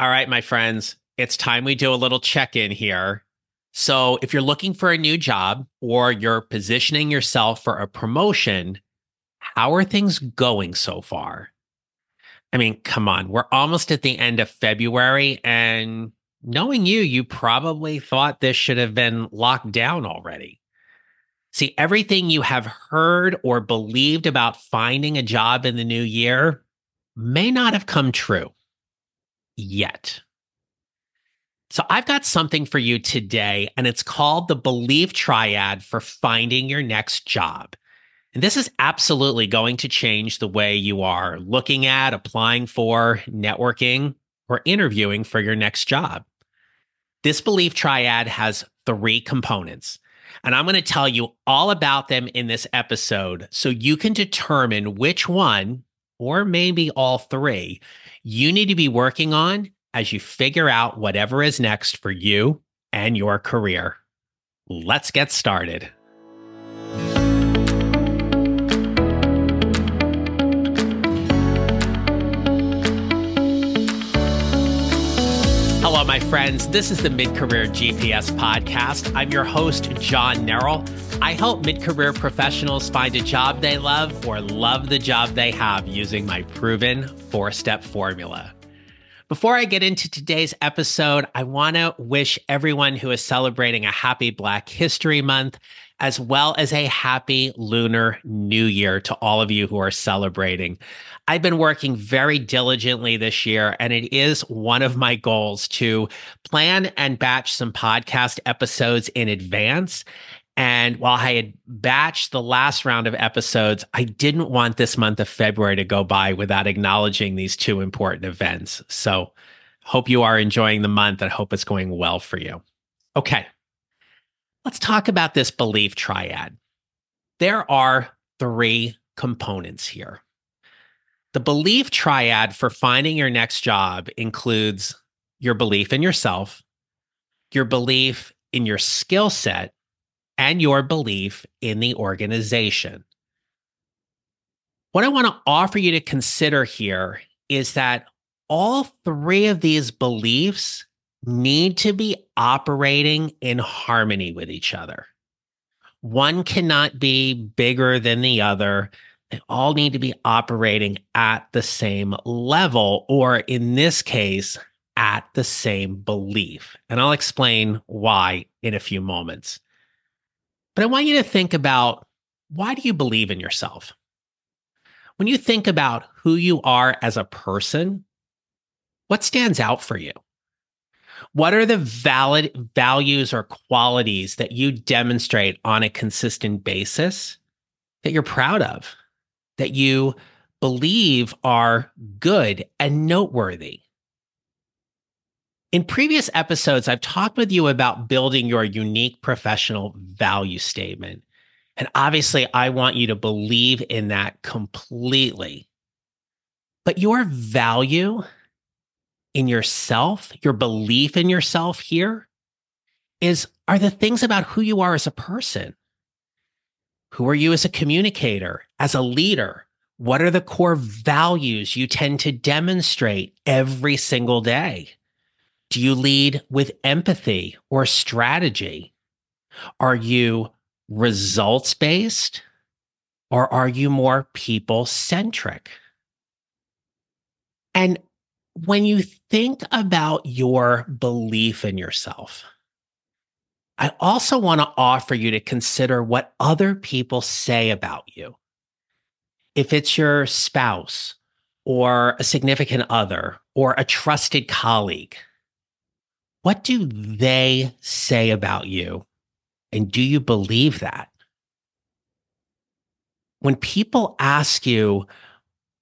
All right, my friends, it's time we do a little check in here. So, if you're looking for a new job or you're positioning yourself for a promotion, how are things going so far? I mean, come on, we're almost at the end of February, and knowing you, you probably thought this should have been locked down already. See, everything you have heard or believed about finding a job in the new year may not have come true yet. So, I've got something for you today, and it's called the Belief Triad for finding your next job. And this is absolutely going to change the way you are looking at, applying for, networking, or interviewing for your next job. This Belief triad has three components, and I'm going to tell you all about them in this episode so you can determine which one, or maybe all three, you need to be working on as you figure out whatever is next for you and your career. Let's get started. My friends. This is the Mid Career GPS podcast. I'm your host, John Neral. I help mid career professionals find a job they love or love the job they have using my proven four step formula. Before I get into today's episode, I want to wish everyone who is celebrating a happy Black History Month, as well as a happy Lunar New Year to all of you who are celebrating. I've been working very diligently this year, and it is one of my goals to plan and batch some podcast episodes in advance. And while I had batched the last round of episodes, I didn't want this month of February to go by without acknowledging these two important events. So, hope you are enjoying the month and hope it's going well for you. Okay, let's talk about this belief triad. There are three components here. The belief triad for finding your next job includes your belief in yourself, your belief in your skill set, and your belief in the organization. What I want to offer you to consider here is that all three of these beliefs need to be operating in harmony with each other. One cannot be bigger than the other. They all need to be operating at the same level, or in this case, at the same belief. And I'll explain why in a few moments. But I want you to think about why do you believe in yourself? When you think about who you are as a person, what stands out for you? What are the valid values or qualities that you demonstrate on a consistent basis that you're proud of? that you believe are good and noteworthy. In previous episodes, I've talked with you about building your unique professional value statement. And obviously, I want you to believe in that completely. But your value in yourself, your belief in yourself here is are the things about who you are as a person. Who are you as a communicator, as a leader? What are the core values you tend to demonstrate every single day? Do you lead with empathy or strategy? Are you results based or are you more people centric? And when you think about your belief in yourself, I also want to offer you to consider what other people say about you. If it's your spouse or a significant other or a trusted colleague, what do they say about you? And do you believe that? When people ask you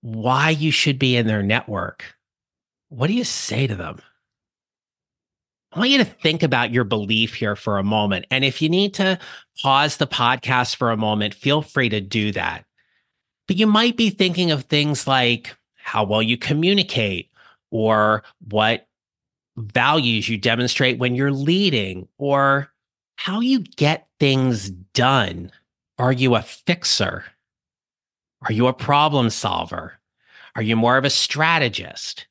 why you should be in their network, what do you say to them? I want you to think about your belief here for a moment. And if you need to pause the podcast for a moment, feel free to do that. But you might be thinking of things like how well you communicate or what values you demonstrate when you're leading or how you get things done. Are you a fixer? Are you a problem solver? Are you more of a strategist?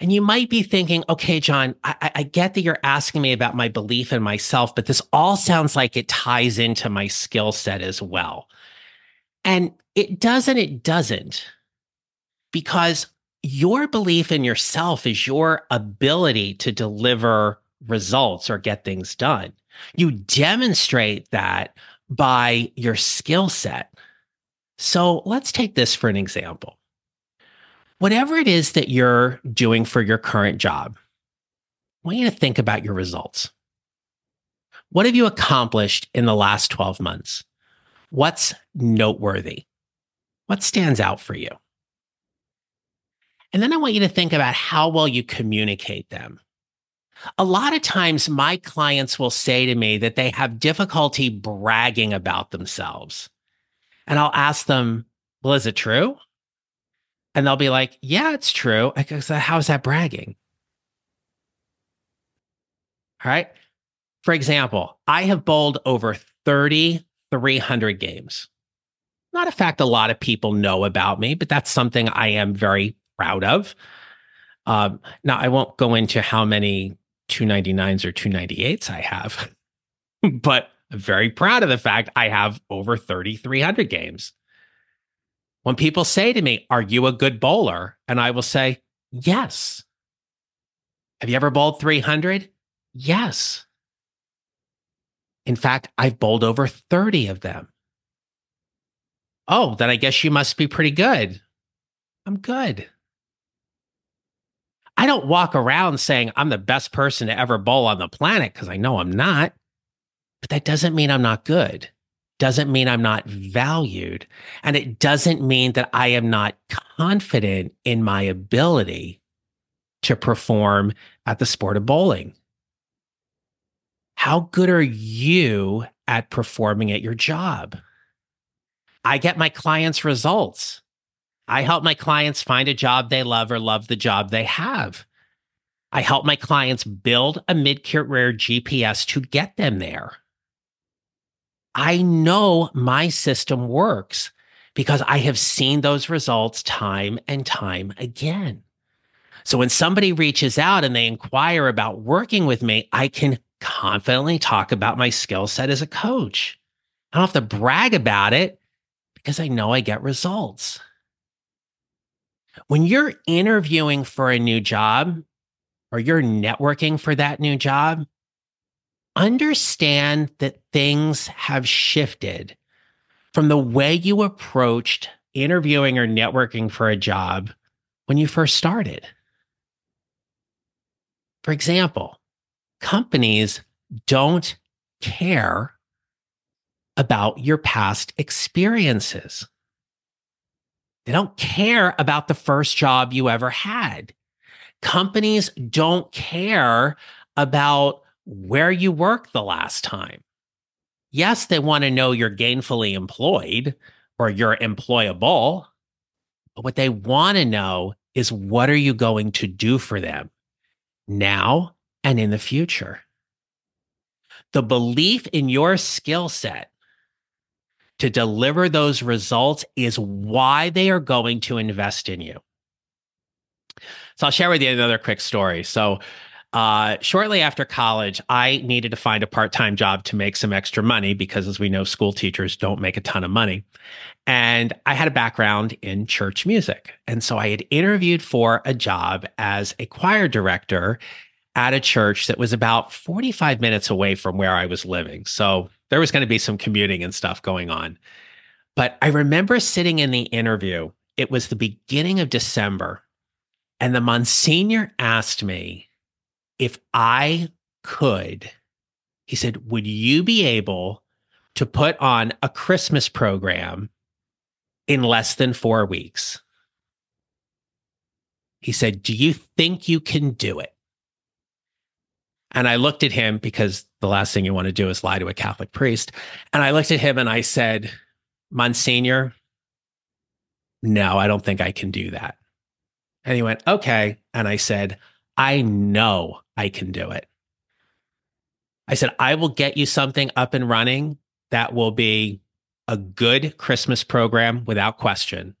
And you might be thinking, okay, John, I, I, get that you're asking me about my belief in myself, but this all sounds like it ties into my skill set as well. And it doesn't, it doesn't, because your belief in yourself is your ability to deliver results or get things done. You demonstrate that by your skill set. So let's take this for an example whatever it is that you're doing for your current job, I want you to think about your results. What have you accomplished in the last 12 months? What's noteworthy? What stands out for you? And then I want you to think about how well you communicate them. A lot of times, my clients will say to me that they have difficulty bragging about themselves. And I'll ask them, Well, is it true? And they'll be like, yeah, it's true. I go, uh, how's that bragging? All right. For example, I have bowled over 3,300 games. Not a fact a lot of people know about me, but that's something I am very proud of. Um, now, I won't go into how many 299s or 298s I have, but I'm very proud of the fact I have over 3,300 games. When people say to me, Are you a good bowler? And I will say, Yes. Have you ever bowled 300? Yes. In fact, I've bowled over 30 of them. Oh, then I guess you must be pretty good. I'm good. I don't walk around saying I'm the best person to ever bowl on the planet because I know I'm not. But that doesn't mean I'm not good doesn't mean I'm not valued. And it doesn't mean that I am not confident in my ability to perform at the sport of bowling. How good are you at performing at your job? I get my clients' results. I help my clients find a job they love or love the job they have. I help my clients build a mid career GPS to get them there. I know my system works because I have seen those results time and time again. So when somebody reaches out and they inquire about working with me, I can confidently talk about my skill set as a coach. I don't have to brag about it because I know I get results. When you're interviewing for a new job or you're networking for that new job, understand that things have shifted from the way you approached interviewing or networking for a job when you first started. For example, companies don't care about your past experiences. They don't care about the first job you ever had. Companies don't care about where you worked the last time. Yes, they want to know you're gainfully employed or you're employable. But what they want to know is what are you going to do for them now and in the future? The belief in your skill set to deliver those results is why they are going to invest in you. So I'll share with you another quick story. So uh, shortly after college, I needed to find a part time job to make some extra money because, as we know, school teachers don't make a ton of money. And I had a background in church music. And so I had interviewed for a job as a choir director at a church that was about 45 minutes away from where I was living. So there was going to be some commuting and stuff going on. But I remember sitting in the interview, it was the beginning of December, and the Monsignor asked me if I could, he said, would you be able to put on a Christmas program in less than four weeks? He said, Do you think you can do it? And I looked at him because the last thing you want to do is lie to a Catholic priest. And I looked at him and I said, Monsignor, no, I don't think I can do that. And he went, Okay. And I said, I know I can do it. I said, I will get you something up and running that will be a good Christmas program without question.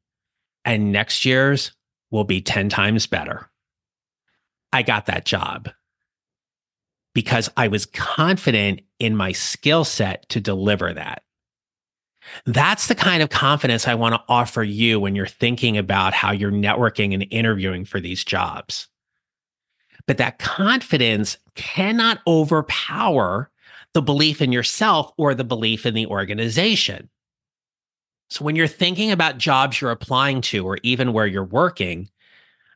And next year's will be 10 times better. I got that job because I was confident in my skill set to deliver that. That's the kind of confidence I want to offer you when you're thinking about how you're networking and interviewing for these jobs. But that confidence cannot overpower the belief in yourself or the belief in the organization. So when you're thinking about jobs you're applying to or even where you're working,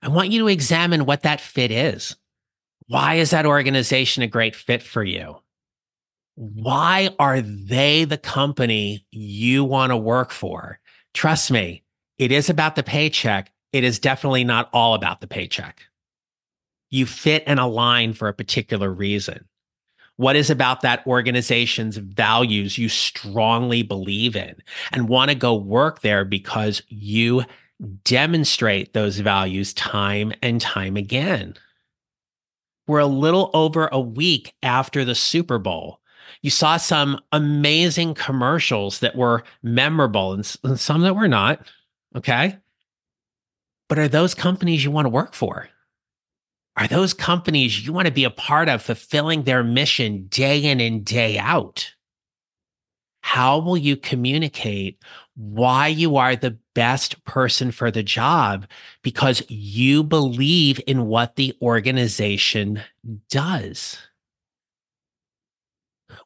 I want you to examine what that fit is. Why is that organization a great fit for you? Why are they the company you want to work for? Trust me, it is about the paycheck. It is definitely not all about the paycheck. You fit and align for a particular reason. What is about that organization's values you strongly believe in and want to go work there because you demonstrate those values time and time again? We're a little over a week after the Super Bowl. You saw some amazing commercials that were memorable and, some that were not. Okay. But are those companies you want to work for? Are those companies you want to be a part of fulfilling their mission day in and day out? How will you communicate why you are the best person for the job? Because you believe in what the organization does.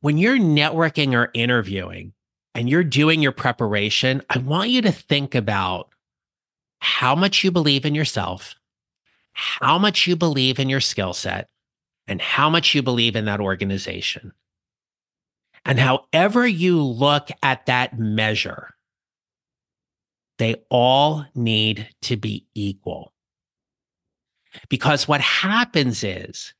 When you're networking or interviewing and you're doing your preparation, I want you to think about how much you believe in yourself how much you believe in your skill set and how much you believe in that organization. And however you look at that measure, they all need to be equal. Because what happens is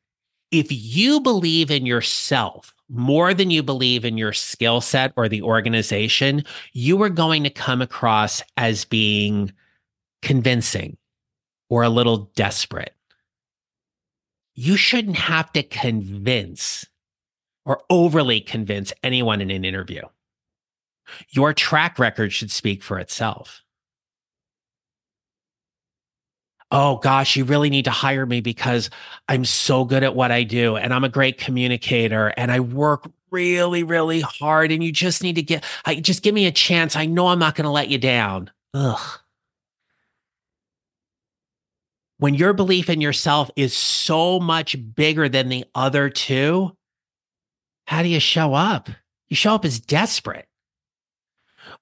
if you believe in yourself more than you believe in your skill set or the organization, you are going to come across as being convincing or a little desperate. You shouldn't have to convince or overly convince anyone in an interview. Your track record should speak for itself. Oh gosh, you really need to hire me because I'm so good at what I do and I'm a great communicator and I work really, really hard. And you just need to get, I, just give me a chance. I know I'm not going to let you down. Ugh when your belief in yourself is so much bigger than the other two, how do you show up? You show up as desperate.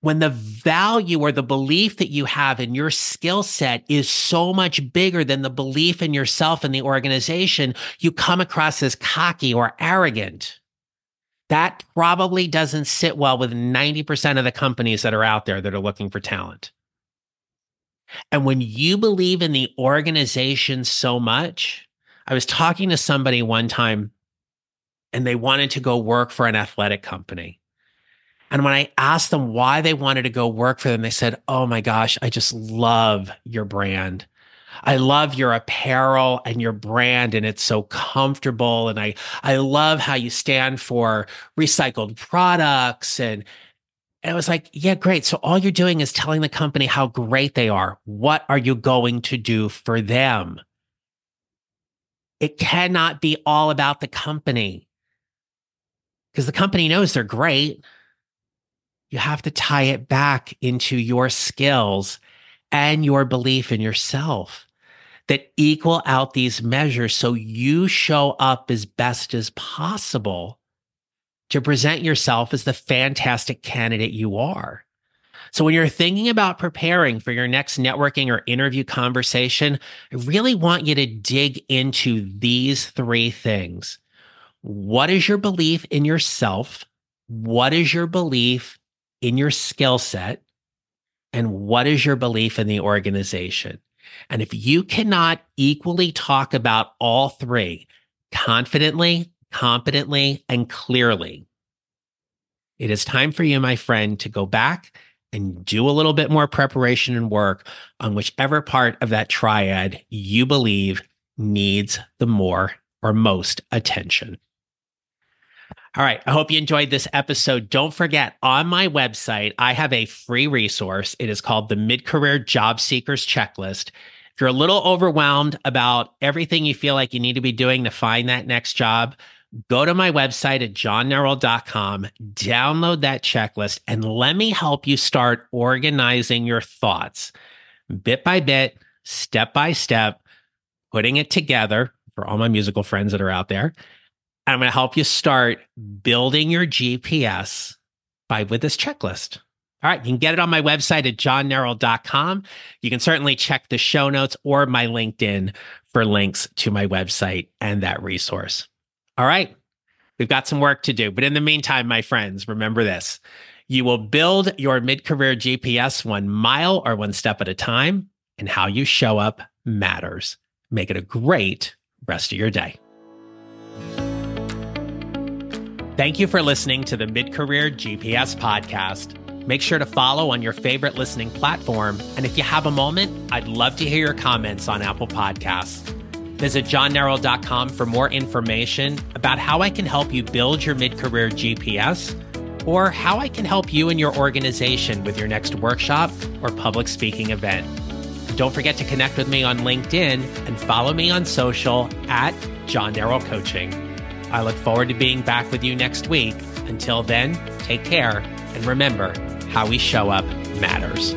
When the value or the belief that you have in your skill set is so much bigger than the belief in yourself and the organization, you come across as cocky or arrogant. That probably doesn't sit well with 90% of the companies that are out there that are looking for talent. And when you believe in the organization so much, I was talking to somebody one time and they wanted to go work for an athletic company. And when I asked them why they wanted to go work for them, they said, Oh my gosh, I just love your brand. I love your apparel and your brand, and it's so comfortable. And I, I love how you stand for recycled products and and I was like, yeah, great. So all you're doing is telling the company how great they are. What are you going to do for them? It cannot be all about the company because the company knows they're great. You have to tie it back into your skills and your belief in yourself that equal out these measures so you show up as best as possible to present yourself as the fantastic candidate you are. So, when you're thinking about preparing for your next networking or interview conversation, I really want you to dig into these three things. What is your belief in yourself? What is your belief in your skill set? And what is your belief in the organization? And if you cannot equally talk about all three confidently, competently, and clearly. It is time for you, my friend, to go back and do a little bit more preparation and work on whichever part of that triad you believe needs the more or most attention. All right. I hope you enjoyed this episode. Don't forget on my website, I have a free resource. It is called the Mid Career Job Seekers Checklist. If you're a little overwhelmed about everything you feel like you need to be doing to find that next job, go to my website at johnneral.com, download that checklist, and let me help you start organizing your thoughts bit by bit, step by step, putting it together for all my musical friends that are out there. I'm going to help you start building your GPS by with this checklist. All right, you can get it on my website at johnneral.com. You can certainly check the show notes or my LinkedIn for links to my website and that resource. All right, we've got some work to do. But in the meantime, my friends, remember this you will build your mid career GPS one mile or one step at a time, and how you show up matters. Make it a great rest of your day. Thank you for listening to the Mid Career GPS podcast. Make sure to follow on your favorite listening platform. And if you have a moment, I'd love to hear your comments on Apple Podcasts. Visit johnneral.com for more information about how I can help you build your mid career GPS or how I can help you and your organization with your next workshop or public speaking event. Don't forget to connect with me on LinkedIn and follow me on social at John Neral Coaching. I look forward to being back with you next week. Until then, take care and remember how we show up matters.